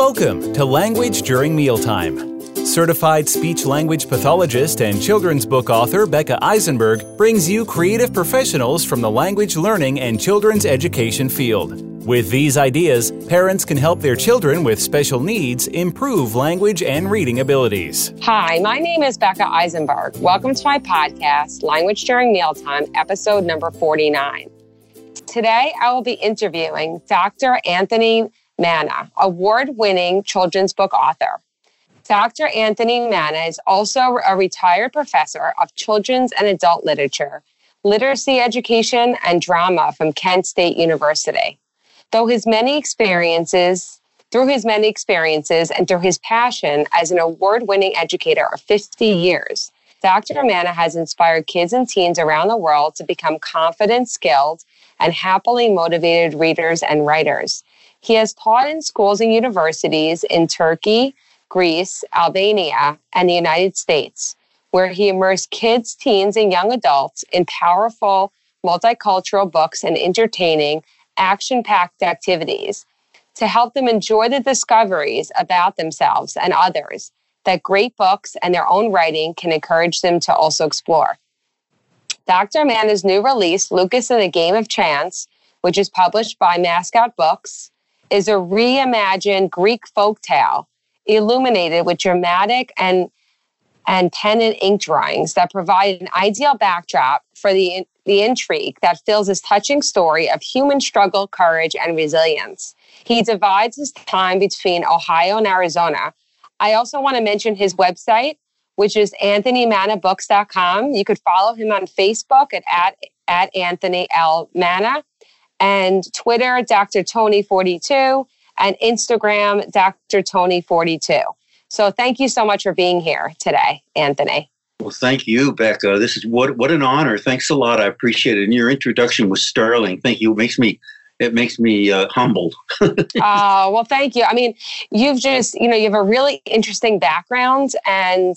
Welcome to Language During Mealtime. Certified speech language pathologist and children's book author Becca Eisenberg brings you creative professionals from the language learning and children's education field. With these ideas, parents can help their children with special needs improve language and reading abilities. Hi, my name is Becca Eisenberg. Welcome to my podcast, Language During Mealtime, episode number 49. Today, I will be interviewing Dr. Anthony Manna, award winning children's book author. Dr. Anthony Manna is also a retired professor of children's and adult literature, literacy education, and drama from Kent State University. Though his many experiences, through his many experiences and through his passion as an award winning educator of 50 years, Dr. Manna has inspired kids and teens around the world to become confident, skilled, and happily motivated readers and writers. He has taught in schools and universities in Turkey, Greece, Albania, and the United States, where he immersed kids, teens, and young adults in powerful multicultural books and entertaining, action packed activities to help them enjoy the discoveries about themselves and others that great books and their own writing can encourage them to also explore. Dr. Manna's new release, Lucas and the Game of Chance, which is published by Mascot Books, is a reimagined Greek folk tale illuminated with dramatic and and pen and ink drawings that provide an ideal backdrop for the, the intrigue that fills this touching story of human struggle, courage, and resilience. He divides his time between Ohio and Arizona. I also want to mention his website, which is anthonymannabooks.com. You could follow him on Facebook at, at, at Anthony L. Manna and Twitter, Dr. Tony42, and Instagram, Dr. Tony42. So thank you so much for being here today, Anthony. Well, thank you, Becca. This is what what an honor. Thanks a lot. I appreciate it. And your introduction was sterling. Thank you. It makes me it makes me uh, humbled. Oh, well, thank you. I mean, you've just, you know, you have a really interesting background. And,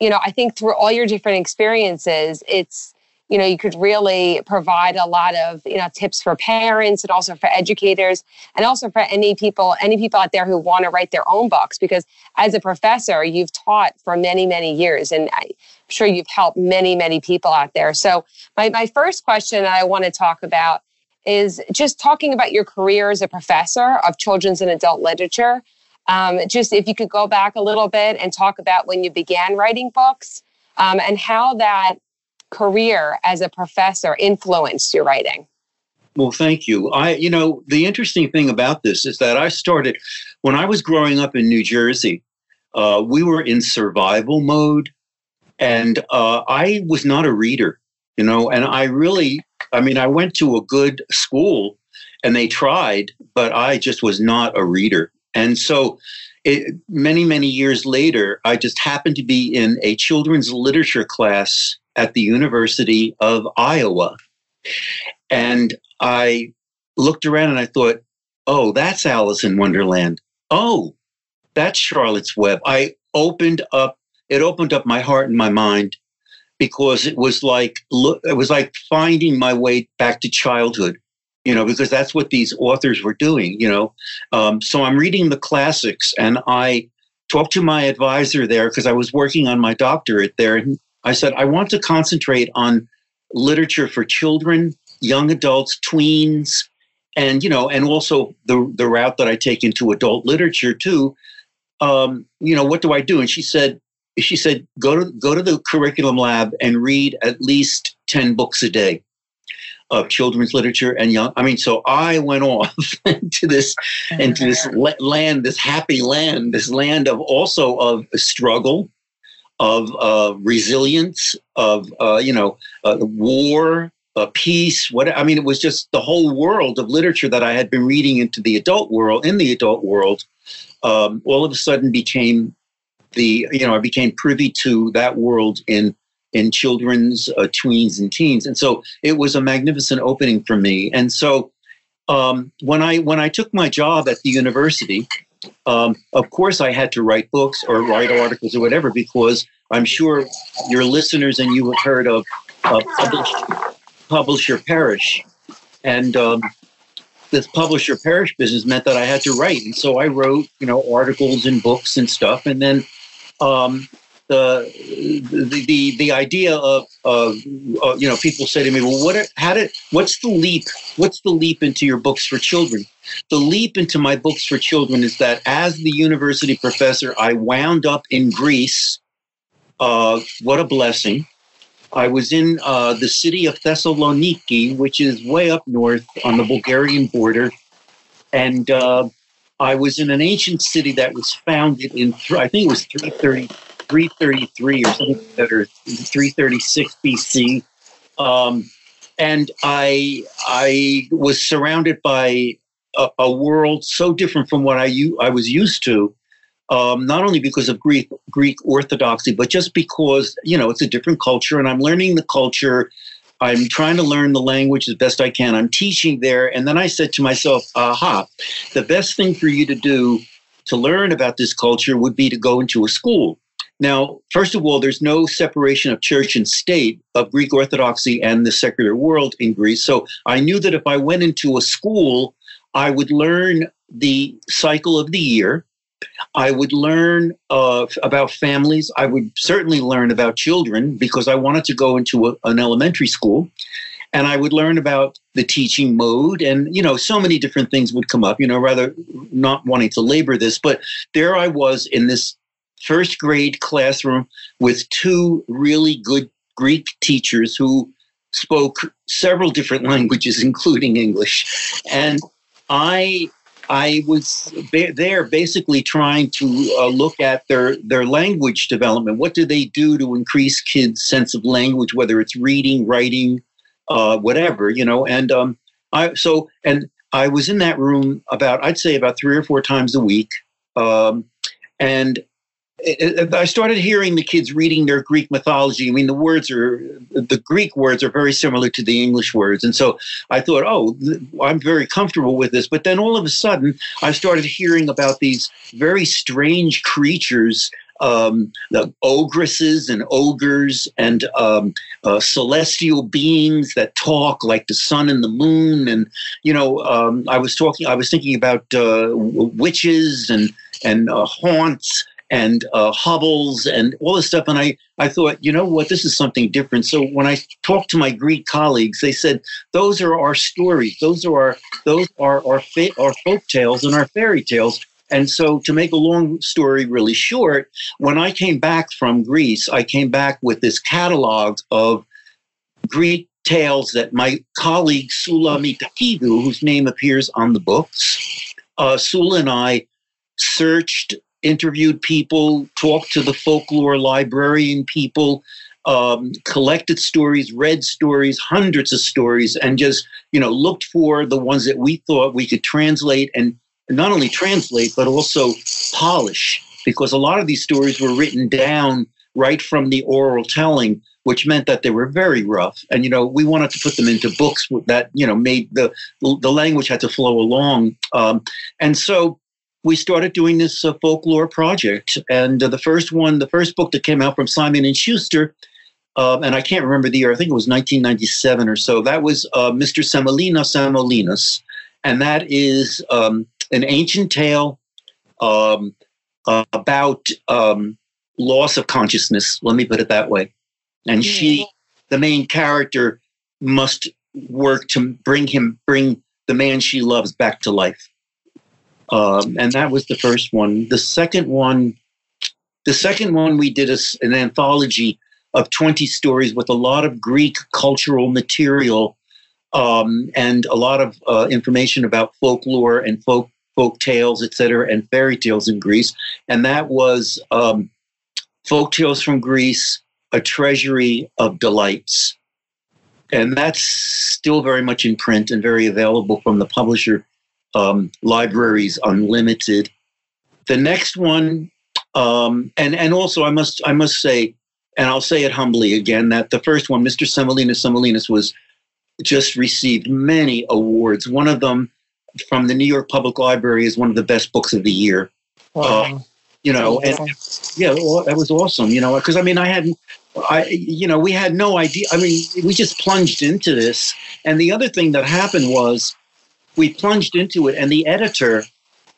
you know, I think through all your different experiences, it's, you know you could really provide a lot of you know tips for parents and also for educators and also for any people any people out there who want to write their own books because as a professor you've taught for many many years and i'm sure you've helped many many people out there so my, my first question that i want to talk about is just talking about your career as a professor of children's and adult literature um, just if you could go back a little bit and talk about when you began writing books um, and how that career as a professor influenced your writing? Well, thank you. I, you know, the interesting thing about this is that I started when I was growing up in New Jersey. Uh, we were in survival mode, and uh, I was not a reader, you know. And I really, I mean, I went to a good school, and they tried, but I just was not a reader. And so, it, many many years later, I just happened to be in a children's literature class at the University of Iowa. And I looked around and I thought, oh, that's Alice in Wonderland. Oh, that's Charlotte's Web. I opened up, it opened up my heart and my mind because it was like, it was like finding my way back to childhood, you know, because that's what these authors were doing, you know. Um, so I'm reading the classics and I talked to my advisor there because I was working on my doctorate there. And I said, I want to concentrate on literature for children, young adults, tweens, and you know, and also the the route that I take into adult literature too. Um, you know, what do I do? And she said, she said, go to go to the curriculum lab and read at least ten books a day of children's literature and young. I mean, so I went off into this into this land, this happy land, this land of also of struggle, of uh, resilience, of uh, you know, uh, war, uh, peace. What I mean, it was just the whole world of literature that I had been reading into the adult world. In the adult world, um, all of a sudden became the you know I became privy to that world in in children's, uh, tweens, and teens, and so it was a magnificent opening for me. And so um, when I when I took my job at the university, um, of course, I had to write books or write articles or whatever because I'm sure your listeners and you have heard of uh, publish, Publish or Perish. And um, this publisher parish business meant that I had to write, and so I wrote, you know, articles and books and stuff, and then um, the, the the the idea of of uh, you know people say to me, well, what how did what's the leap? What's the leap into your books for children? The leap into my books for children is that as the university professor, I wound up in Greece. Uh, what a blessing! I was in uh, the city of Thessaloniki, which is way up north on the Bulgarian border, and uh, I was in an ancient city that was founded in I think it was 330 333 or something or 336 BC. Um, and I I was surrounded by a, a, world so different from what I I was used to. Um, not only because of Greek Greek orthodoxy, but just because you know it's a different culture, and I'm learning the culture. I'm trying to learn the language as best I can. I'm teaching there, and then I said to myself, "Aha! The best thing for you to do to learn about this culture would be to go into a school." Now, first of all, there's no separation of church and state of Greek Orthodoxy and the secular world in Greece. So I knew that if I went into a school, I would learn the cycle of the year. I would learn uh, about families. I would certainly learn about children because I wanted to go into a, an elementary school. And I would learn about the teaching mode. And, you know, so many different things would come up, you know, rather not wanting to labor this. But there I was in this first grade classroom with two really good Greek teachers who spoke several different languages, including English. And I I was there basically trying to uh, look at their their language development. What do they do to increase kids' sense of language, whether it's reading, writing, uh, whatever, you know? And um, I so and I was in that room about I'd say about three or four times a week, um, and I started hearing the kids reading their Greek mythology. I mean, the words are, the Greek words are very similar to the English words. And so I thought, oh, I'm very comfortable with this. But then all of a sudden, I started hearing about these very strange creatures um, the ogresses and ogres and um, uh, celestial beings that talk like the sun and the moon. And you know, um, I was talking, I was thinking about uh, witches and and uh, haunts and uh, Hubbles and all this stuff. And I, I thought, you know what, this is something different. So when I talked to my Greek colleagues, they said, those are our stories. Those are our, those are our, fa- our folk tales and our fairy tales. And so, to make a long story really short, when I came back from Greece, I came back with this catalog of Greek tales that my colleague Sula Mitakidou, whose name appears on the books, uh, Sula and I searched interviewed people, talked to the folklore librarian people, um, collected stories, read stories, hundreds of stories, and just you know looked for the ones that we thought we could translate and not only translate but also polish. Because a lot of these stories were written down right from the oral telling which meant that they were very rough. And you know we wanted to put them into books that you know made the the language had to flow along. Um, and so we started doing this uh, folklore project. And uh, the first one, the first book that came out from Simon and Schuster, uh, and I can't remember the year. I think it was 1997 or so. That was uh, Mr. Semolina Semolinus, and that is um, an ancient tale um, about um, loss of consciousness. Let me put it that way. And she, the main character, must work to bring him, bring the man she loves back to life. Um, and that was the first one. The second one, the second one, we did a, an anthology of 20 stories with a lot of Greek cultural material um, and a lot of uh, information about folklore and folk folk tales, etc., and fairy tales in Greece. And that was um, folk tales from Greece, a treasury of delights. And that's still very much in print and very available from the publisher um, libraries unlimited. The next one, um, and and also I must I must say, and I'll say it humbly again that the first one, Mr. Semolina Semolinus, was just received many awards. One of them from the New York Public Library is one of the best books of the year. Wow. Uh, you know, and yeah, that was awesome. You know, because I mean, I hadn't, I, you know, we had no idea. I mean, we just plunged into this. And the other thing that happened was we plunged into it, and the editor,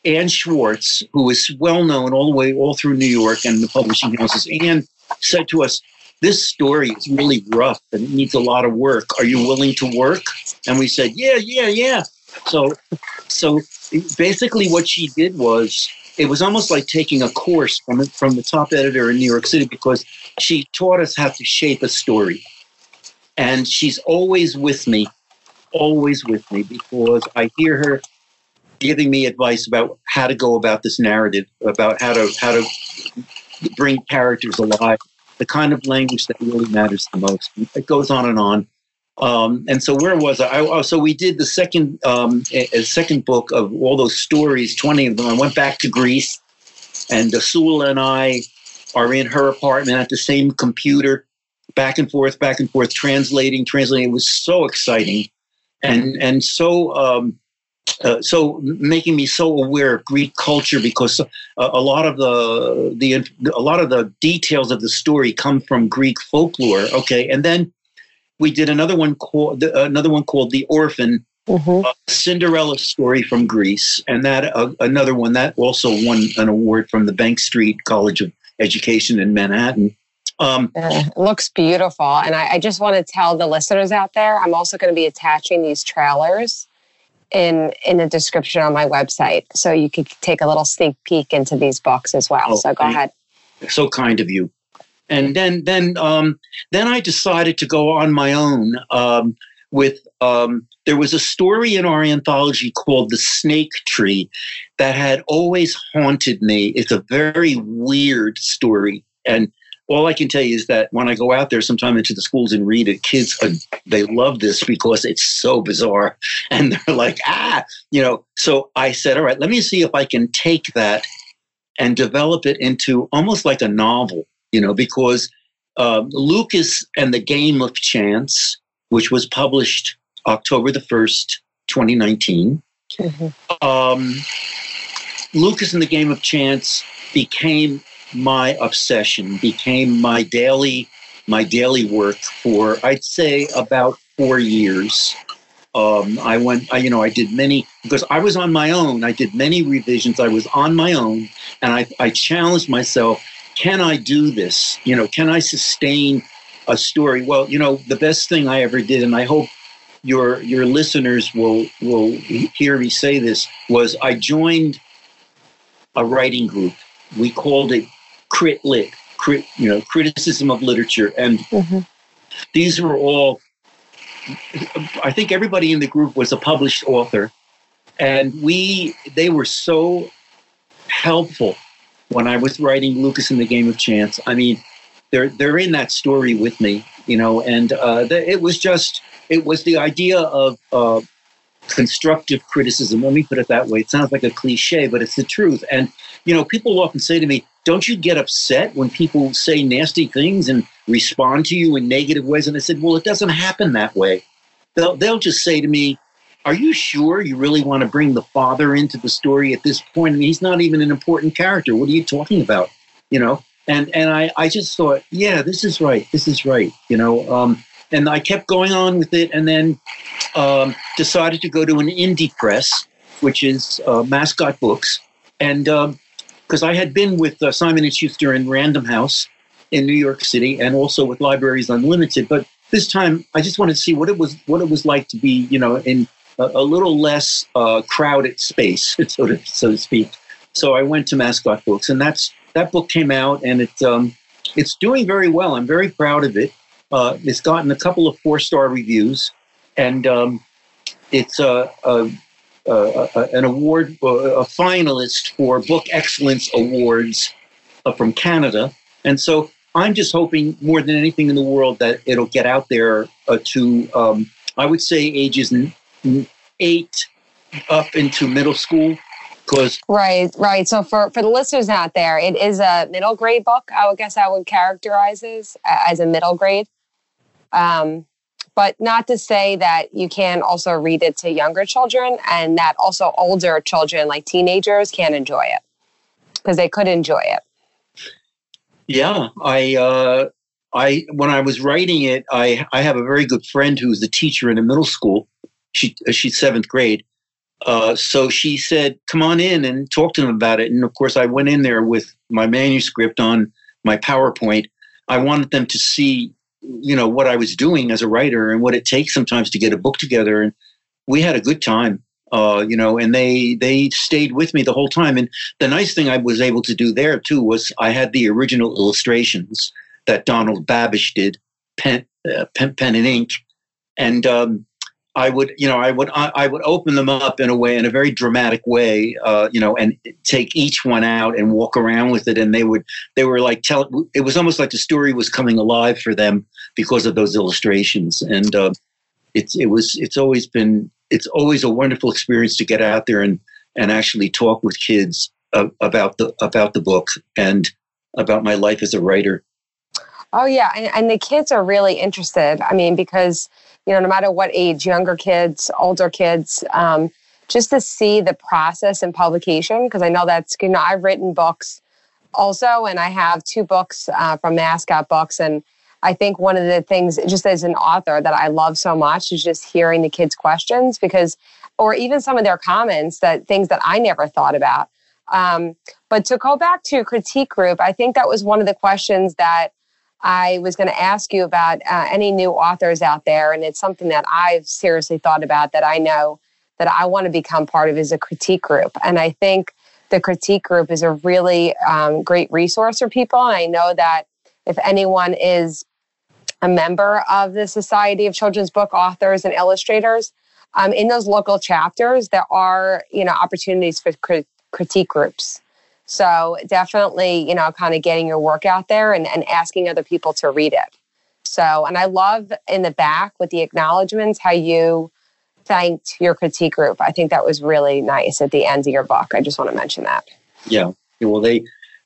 Ann Schwartz, who is well known all the way all through New York and the publishing houses, Ann said to us, "This story is really rough and it needs a lot of work. Are you willing to work?" And we said, "Yeah, yeah, yeah." So, so basically, what she did was it was almost like taking a course from from the top editor in New York City because she taught us how to shape a story, and she's always with me, always with me because I hear her giving me advice about how to go about this narrative, about how to how to bring characters alive, the kind of language that really matters the most. It goes on and on. Um, and so where was I? I? Oh, so we did the second um, a, a second book of all those stories, twenty of them. I went back to Greece, and Asula and I are in her apartment at the same computer, back and forth, back and forth, translating, translating. It was so exciting, and and so. Um, uh, so making me so aware of Greek culture because a, a lot of the the a lot of the details of the story come from Greek folklore. Okay, and then we did another one called another one called The Orphan, mm-hmm. Cinderella story from Greece, and that uh, another one that also won an award from the Bank Street College of Education in Manhattan. Um, it looks beautiful, and I, I just want to tell the listeners out there, I'm also going to be attaching these trailers in in the description on my website, so you could take a little sneak peek into these books as well. Oh, so go ahead. So kind of you and then then um, then I decided to go on my own um, with. Um, there was a story in our anthology called "The Snake Tree" that had always haunted me. It's a very weird story, and all I can tell you is that when I go out there sometime into the schools and read it, kids uh, they love this because it's so bizarre, and they're like, ah, you know. So I said, all right, let me see if I can take that and develop it into almost like a novel you know, because uh, Lucas and the Game of Chance, which was published October the 1st, 2019. Mm-hmm. Um, Lucas and the Game of Chance became my obsession, became my daily my daily work for I'd say about four years. Um, I went, I, you know, I did many because I was on my own. I did many revisions. I was on my own, and I, I challenged myself can I do this? You know, can I sustain a story? Well, you know, the best thing I ever did, and I hope your your listeners will will hear me say this, was I joined a writing group. We called it Crit Lit, crit, you know, criticism of literature, and mm-hmm. these were all. I think everybody in the group was a published author, and we they were so helpful when I was writing Lucas in the Game of Chance. I mean, they're they're in that story with me, you know, and uh, the, it was just it was the idea of uh, constructive criticism. Let me put it that way. It sounds like a cliche, but it's the truth. And you know, people often say to me, "Don't you get upset when people say nasty things and respond to you in negative ways?" And I said, "Well, it doesn't happen that way. They'll they'll just say to me." are you sure you really want to bring the father into the story at this point? I mean, he's not even an important character. What are you talking about? You know? And and I, I just thought, yeah, this is right. This is right. You know, um, and I kept going on with it, and then um, decided to go to an indie press, which is uh, Mascot Books, and because I had been with uh, Simon and Schuster and Random House in New York City, and also with Libraries Unlimited, but this time I just wanted to see what it was what it was like to be, you know, in a, a little less uh, crowded space, so to, so to speak. So I went to Mascot Books, and that's that book came out, and it um, it's doing very well. I'm very proud of it. Uh, it's gotten a couple of four star reviews, and um, it's a, an award, a finalist for Book Excellence Awards uh, from Canada. And so I'm just hoping more than anything in the world that it'll get out there uh, to, um, I would say, ages eight up into middle school because right right so for for the listeners out there it is a middle grade book i would guess i would characterize as a middle grade um, but not to say that you can also read it to younger children and that also older children like teenagers can enjoy it because they could enjoy it yeah i uh i when i was writing it i i have a very good friend who's a teacher in a middle school she uh, she's seventh grade, uh, so she said, "Come on in and talk to them about it." And of course, I went in there with my manuscript on my PowerPoint. I wanted them to see, you know, what I was doing as a writer and what it takes sometimes to get a book together. And we had a good time, uh, you know. And they they stayed with me the whole time. And the nice thing I was able to do there too was I had the original illustrations that Donald Babish did, pen uh, pen, pen and ink, and um, I would, you know, I would, I, would open them up in a way, in a very dramatic way, uh, you know, and take each one out and walk around with it, and they would, they were like tell. It was almost like the story was coming alive for them because of those illustrations, and uh, it's, it was, it's always been, it's always a wonderful experience to get out there and and actually talk with kids uh, about the about the book and about my life as a writer. Oh yeah, and, and the kids are really interested. I mean, because you know, no matter what age, younger kids, older kids, um, just to see the process and publication. Because I know that's, you know, I've written books also, and I have two books uh, from Mascot Books. And I think one of the things, just as an author, that I love so much is just hearing the kids' questions because, or even some of their comments that things that I never thought about. Um, but to go back to critique group, I think that was one of the questions that I was going to ask you about uh, any new authors out there, and it's something that I've seriously thought about that I know that I want to become part of is a critique group. And I think the critique group is a really um, great resource for people. And I know that if anyone is a member of the Society of Children's Book Authors and Illustrators, um, in those local chapters, there are you know opportunities for crit- critique groups. So definitely, you know, kind of getting your work out there and, and asking other people to read it. So, and I love in the back with the acknowledgments how you thanked your critique group. I think that was really nice at the end of your book. I just want to mention that. Yeah. Well, they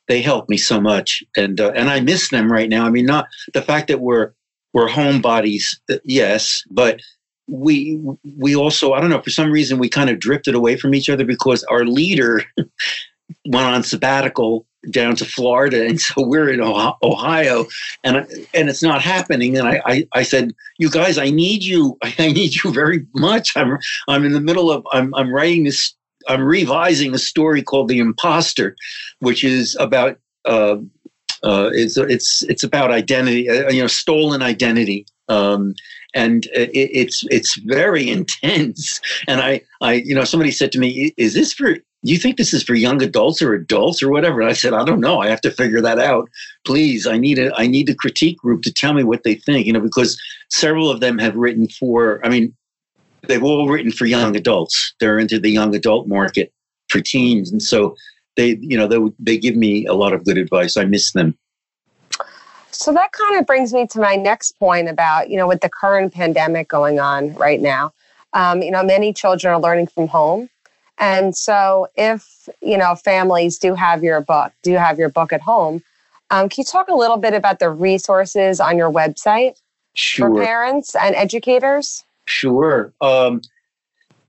they helped me so much, and uh, and I miss them right now. I mean, not the fact that we're we're homebodies, uh, yes, but we we also I don't know for some reason we kind of drifted away from each other because our leader went on sabbatical down to Florida, and so we're in Ohio, and and it's not happening. And I, I, I, said, you guys, I need you. I need you very much. I'm I'm in the middle of I'm I'm writing this. I'm revising a story called The Imposter, which is about uh, uh, it's it's it's about identity, uh, you know, stolen identity. Um, and it, it's it's very intense. And I, I, you know, somebody said to me, "Is this for you think this is for young adults or adults or whatever? And I said, I don't know. I have to figure that out. Please, I need a I need the critique group to tell me what they think, you know, because several of them have written for, I mean, they've all written for young adults. They're into the young adult market for teens. And so they, you know, they, they give me a lot of good advice. I miss them. So that kind of brings me to my next point about, you know, with the current pandemic going on right now, um, you know, many children are learning from home and so, if you know families do have your book, do have your book at home, um, can you talk a little bit about the resources on your website sure. for parents and educators? Sure. Um,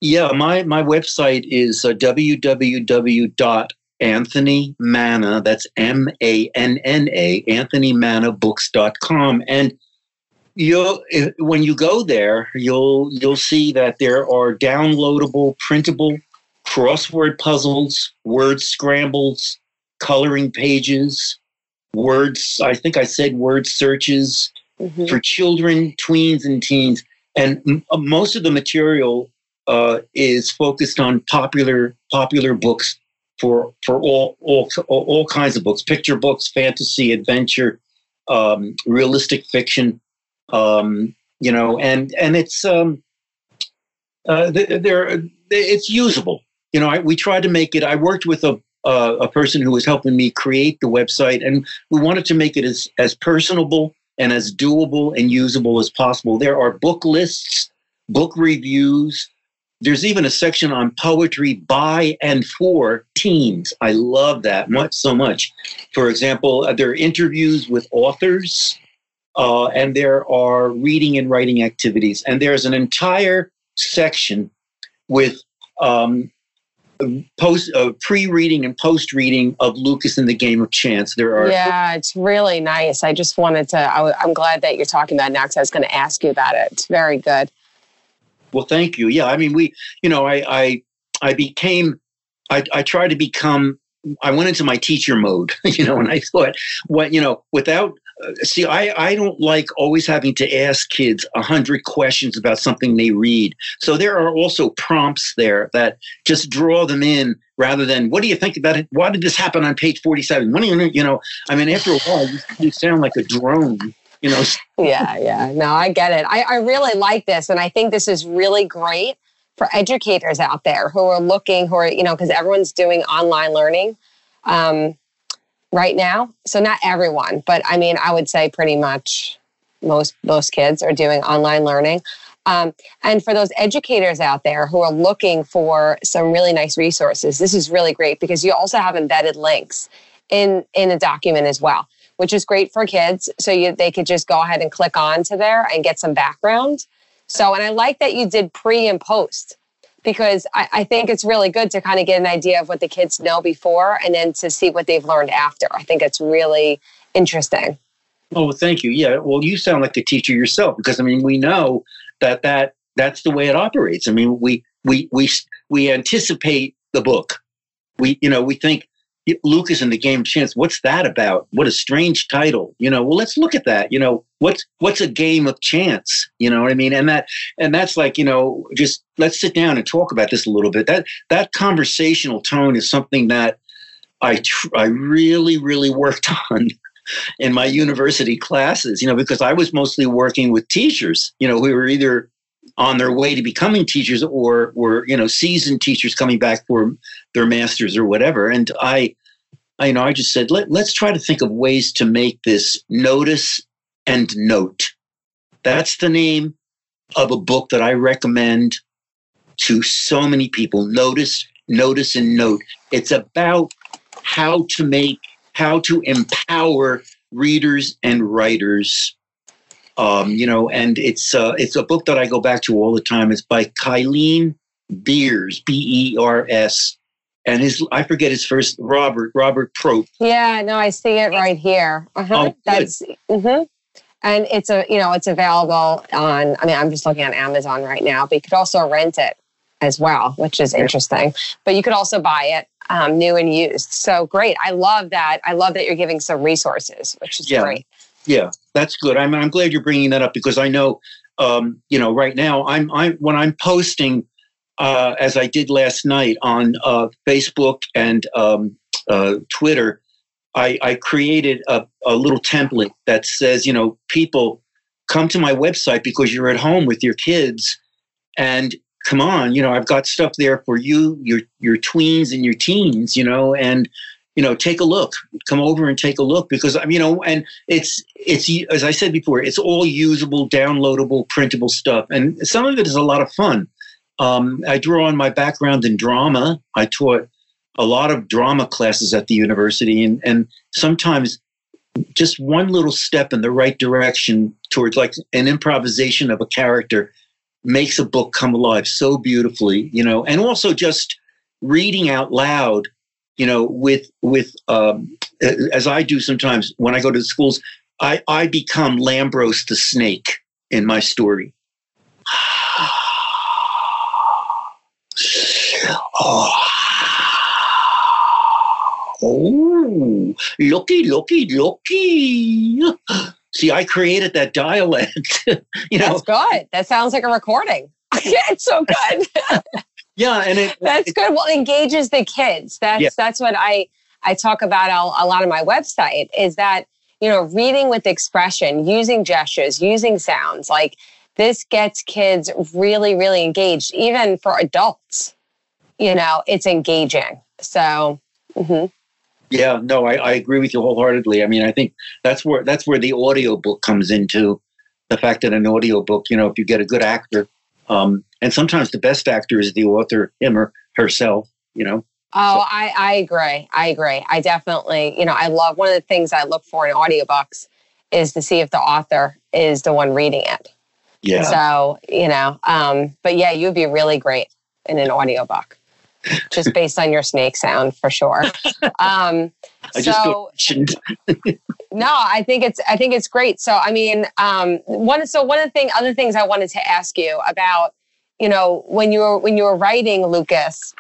yeah, my my website is uh, www.anthonymanna. That's M A N N A. AnthonyMannaBooks.com, and you'll when you go there, you'll you'll see that there are downloadable, printable crossword puzzles, word scrambles, coloring pages, words, I think I said word searches mm-hmm. for children, tweens, and teens. And m- uh, most of the material uh, is focused on popular popular books for for all all all kinds of books, picture books, fantasy, adventure, um, realistic fiction. Um, you know, and and it's um, uh, they're, it's usable you know, I, we tried to make it. I worked with a uh, a person who was helping me create the website, and we wanted to make it as as personable and as doable and usable as possible. There are book lists, book reviews. There's even a section on poetry by and for teens. I love that much so much. For example, uh, there are interviews with authors, uh, and there are reading and writing activities, and there's an entire section with um, post uh, pre-reading and post-reading of Lucas in the Game of Chance. There are yeah, it's really nice. I just wanted to. I, am glad that you're talking about it now because I was going to ask you about it. It's very good. Well, thank you. Yeah, I mean, we, you know, I, I, I became, I, I tried to become, I went into my teacher mode, you know, and I thought, what, you know, without, see, I, I don't like always having to ask kids a hundred questions about something they read. So there are also prompts there that just draw them in rather than, what do you think about it? Why did this happen on page 47? What do you, you know, I mean, after a while, you, you sound like a drone you know. yeah, yeah. No, I get it. I, I really like this. And I think this is really great for educators out there who are looking, who are, you know, because everyone's doing online learning um, right now. So not everyone, but I mean, I would say pretty much most most kids are doing online learning. Um, and for those educators out there who are looking for some really nice resources, this is really great because you also have embedded links in in a document as well which is great for kids. So you, they could just go ahead and click on to there and get some background. So, and I like that you did pre and post because I, I think it's really good to kind of get an idea of what the kids know before and then to see what they've learned after. I think it's really interesting. Oh, thank you. Yeah. Well, you sound like a teacher yourself because I mean, we know that that that's the way it operates. I mean, we we we we anticipate the book. We you know we think Lucas in the game of chance. What's that about? What a strange title. You know, well, let's look at that. You know, what's what's a game of chance? You know what I mean? And that and that's like, you know, just let's sit down and talk about this a little bit. That that conversational tone is something that I tr- I really really worked on in my university classes, you know, because I was mostly working with teachers, you know, who were either on their way to becoming teachers or were you know seasoned teachers coming back for their masters or whatever and i I, you know i just said Let, let's try to think of ways to make this notice and note that's the name of a book that i recommend to so many people notice notice and note it's about how to make how to empower readers and writers um, you know, and it's uh, it's a book that I go back to all the time. It's by Kylene Beers, B E R S, and his I forget his first Robert Robert Probst. Yeah, no, I see it right here. Uh-huh. Oh, That's mm-hmm. And it's a you know it's available on. I mean, I'm just looking on Amazon right now, but you could also rent it as well, which is interesting. But you could also buy it um, new and used. So great! I love that. I love that you're giving some resources, which is yeah. great. Yeah, that's good. I'm I'm glad you're bringing that up because I know, um, you know, right now I'm I'm when I'm posting, uh, as I did last night on uh, Facebook and um, uh, Twitter, I, I created a, a little template that says, you know, people come to my website because you're at home with your kids, and come on, you know, I've got stuff there for you, your your tweens and your teens, you know, and you know, take a look, come over and take a look because I'm, you know, and it's it's as I said before, it's all usable, downloadable, printable stuff, and some of it is a lot of fun. Um, I draw on my background in drama. I taught a lot of drama classes at the university, and and sometimes just one little step in the right direction towards like an improvisation of a character makes a book come alive so beautifully, you know, and also just reading out loud you know, with with um, as I do sometimes when I go to the schools, I I become Lambros the snake in my story. oh. Oh, looky, looky, looky. See, I created that dialect. you know, that's good. That sounds like a recording. it's so good. Yeah, and it, that's it, good. Well, it engages the kids. That's yeah. that's what I I talk about a, a lot on my website. Is that you know reading with expression, using gestures, using sounds like this gets kids really really engaged. Even for adults, you know, it's engaging. So. Mm-hmm. Yeah, no, I, I agree with you wholeheartedly. I mean, I think that's where that's where the audio book comes into the fact that an audio book, you know, if you get a good actor um, and sometimes the best actor is the author, him or herself, you know. Oh, so. I, I agree. I agree. I definitely, you know, I love one of the things I look for in audiobooks is to see if the author is the one reading it. Yeah. So, you know, um, but yeah, you'd be really great in an audiobook. Just based on your snake sound for sure. Um, I so, just no, I think it's I think it's great. So I mean, um, one so one of the thing other things I wanted to ask you about, you know, when you were when you were writing Lucas,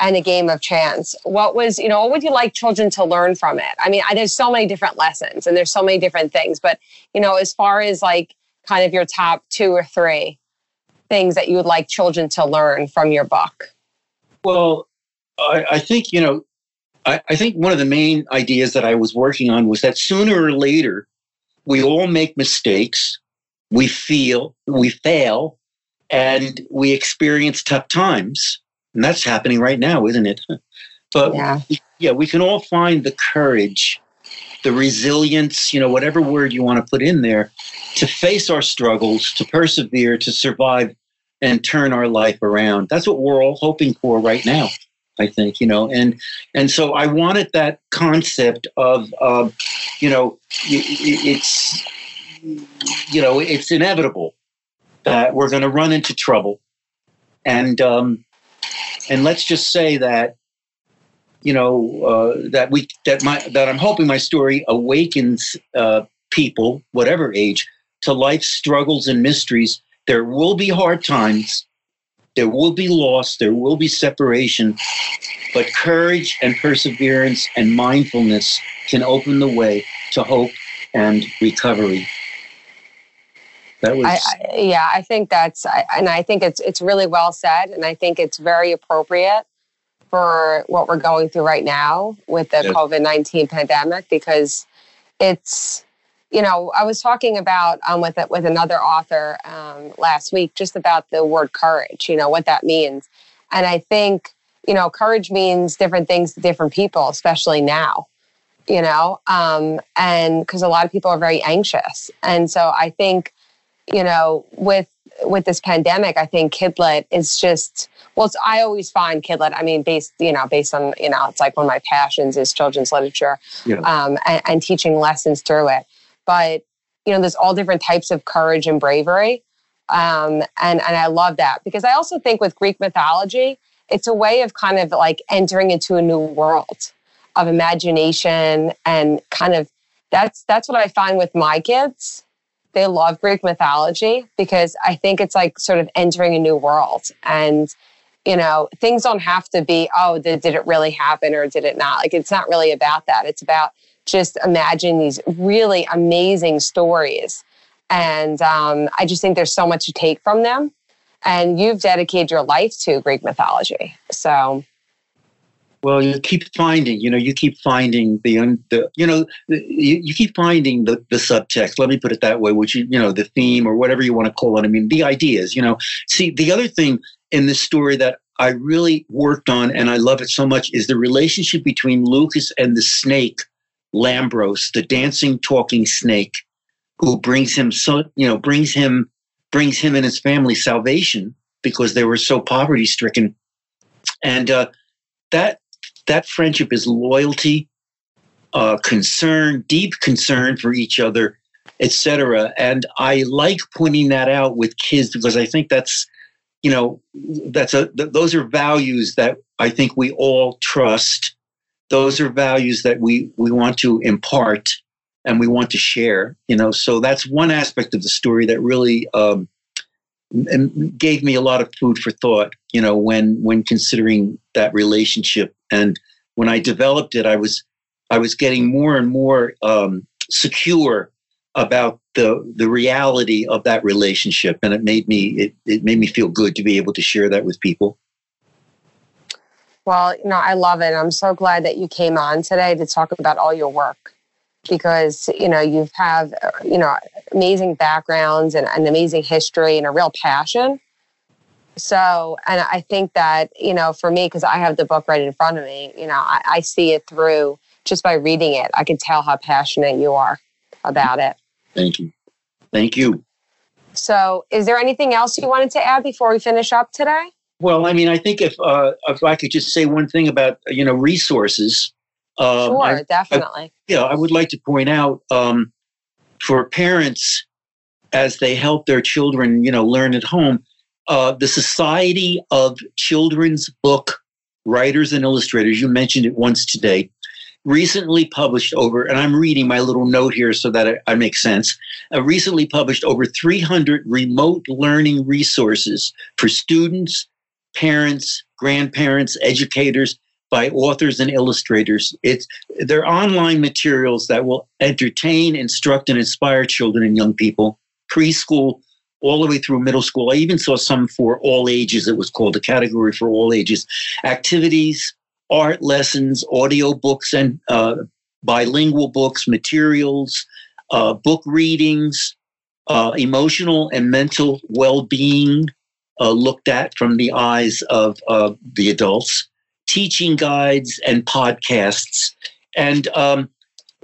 and a game of chance. What was, you know, what would you like children to learn from it? I mean, I, there's so many different lessons and there's so many different things, but, you know, as far as like kind of your top two or three things that you would like children to learn from your book? Well, I, I think, you know, I, I think one of the main ideas that I was working on was that sooner or later, we all make mistakes, we feel, we fail, and we experience tough times. And that's happening right now, isn't it? But yeah. yeah, we can all find the courage, the resilience, you know, whatever word you want to put in there, to face our struggles, to persevere, to survive, and turn our life around. That's what we're all hoping for right now. I think you know, and and so I wanted that concept of, you know, it's you know, it's inevitable that we're going to run into trouble, and um, and let's just say that you know uh, that we that my that I'm hoping my story awakens uh, people, whatever age, to life's struggles and mysteries. There will be hard times. There will be loss, there will be separation, but courage and perseverance and mindfulness can open the way to hope and recovery. That was I, I, yeah, I think that's I, and I think it's it's really well said and I think it's very appropriate for what we're going through right now with the COVID-19 pandemic because it's you know, I was talking about um, with with another author um, last week just about the word courage. You know what that means, and I think you know courage means different things to different people, especially now. You know, um, and because a lot of people are very anxious, and so I think you know with with this pandemic, I think Kidlit is just well. It's, I always find Kidlit. I mean, based you know, based on you know, it's like one of my passions is children's literature, yeah. um, and, and, teaching lessons through it but you know there's all different types of courage and bravery um, and and i love that because i also think with greek mythology it's a way of kind of like entering into a new world of imagination and kind of that's that's what i find with my kids. They love greek mythology because i think it's like sort of entering a new world and you know things don't have to be oh did, did it really happen or did it not? Like it's not really about that. It's about just imagine these really amazing stories. And um, I just think there's so much to take from them. And you've dedicated your life to Greek mythology. So. Well, you keep finding, you know, you keep finding the, the you know, you, you keep finding the, the subtext. Let me put it that way, which you, you know, the theme or whatever you want to call it. I mean, the ideas, you know. See, the other thing in this story that I really worked on and I love it so much is the relationship between Lucas and the snake Lambros, the dancing, talking snake, who brings him so you know brings him brings him and his family salvation because they were so poverty stricken, and uh, that that friendship is loyalty, uh, concern, deep concern for each other, etc. And I like pointing that out with kids because I think that's you know that's a th- those are values that I think we all trust those are values that we we want to impart and we want to share you know? So that's one aspect of the story that really um, gave me a lot of food for thought you know when when considering that relationship. And when i developed it i was i was getting more and more um, secure about the the reality of that relationship. And it made me it, it made me feel good to be able to share that with people well, you know, I love it. I'm so glad that you came on today to talk about all your work because, you know, you have, uh, you know, amazing backgrounds and an amazing history and a real passion. So, and I think that, you know, for me, because I have the book right in front of me, you know, I, I see it through just by reading it. I can tell how passionate you are about it. Thank you. Thank you. So, is there anything else you wanted to add before we finish up today? Well, I mean, I think if uh, if I could just say one thing about you know resources. Um, sure, I, definitely. I, yeah, I would like to point out um, for parents as they help their children, you know, learn at home. Uh, the Society of Children's Book Writers and Illustrators. You mentioned it once today. Recently published over, and I'm reading my little note here so that I, I make sense. Uh, recently published over 300 remote learning resources for students, parents, grandparents, educators, by authors and illustrators. It's they're online materials that will entertain, instruct, and inspire children and young people, preschool all the way through middle school. I even saw some for all ages. It was called a category for all ages. Activities, art lessons, audio books, and uh, bilingual books, materials, uh, book readings, uh, emotional and mental well-being uh, looked at from the eyes of the adults teaching guides and podcasts. And um,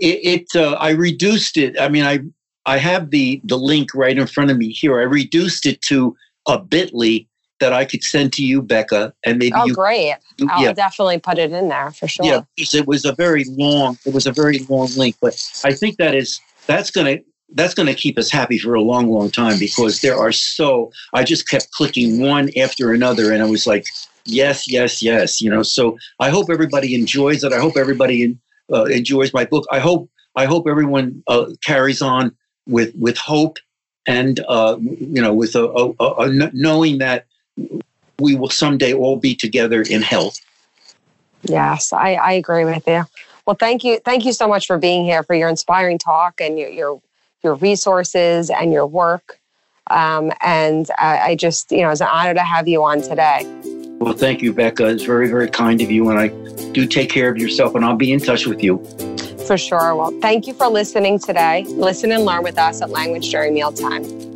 it, it uh, I reduced it. I mean, I I have the the link right in front of me here. I reduced it to a Bitly that I could send to you, Becca, and maybe oh, you. great! I'll yeah. definitely put it in there for sure. Yeah, because it was a very long. It was a very long link, but I think that is that's gonna that's going to keep us happy for a long, long time because there are so. I just kept clicking one after another, and I was like, yes, yes, yes. You know, so I hope everybody enjoys it. I hope everybody uh, enjoys my book. I hope I hope everyone uh, carries on with with hope and uh, you know with a, a, a, knowing that we will someday all be together in health. Yes, I, I agree with you. Well, thank you, thank you so much for being here for your inspiring talk and your your, your resources and your work. Um, and I, I just, you know, it's an honor to have you on today. Well, thank you, Becca. It's very, very kind of you. And I do take care of yourself, and I'll be in touch with you. For sure. Well, thank you for listening today. Listen and learn with us at Language During Mealtime.